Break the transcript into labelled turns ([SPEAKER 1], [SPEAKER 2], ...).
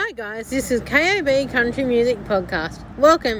[SPEAKER 1] Hi guys, this is KOB Country Music Podcast. Welcome.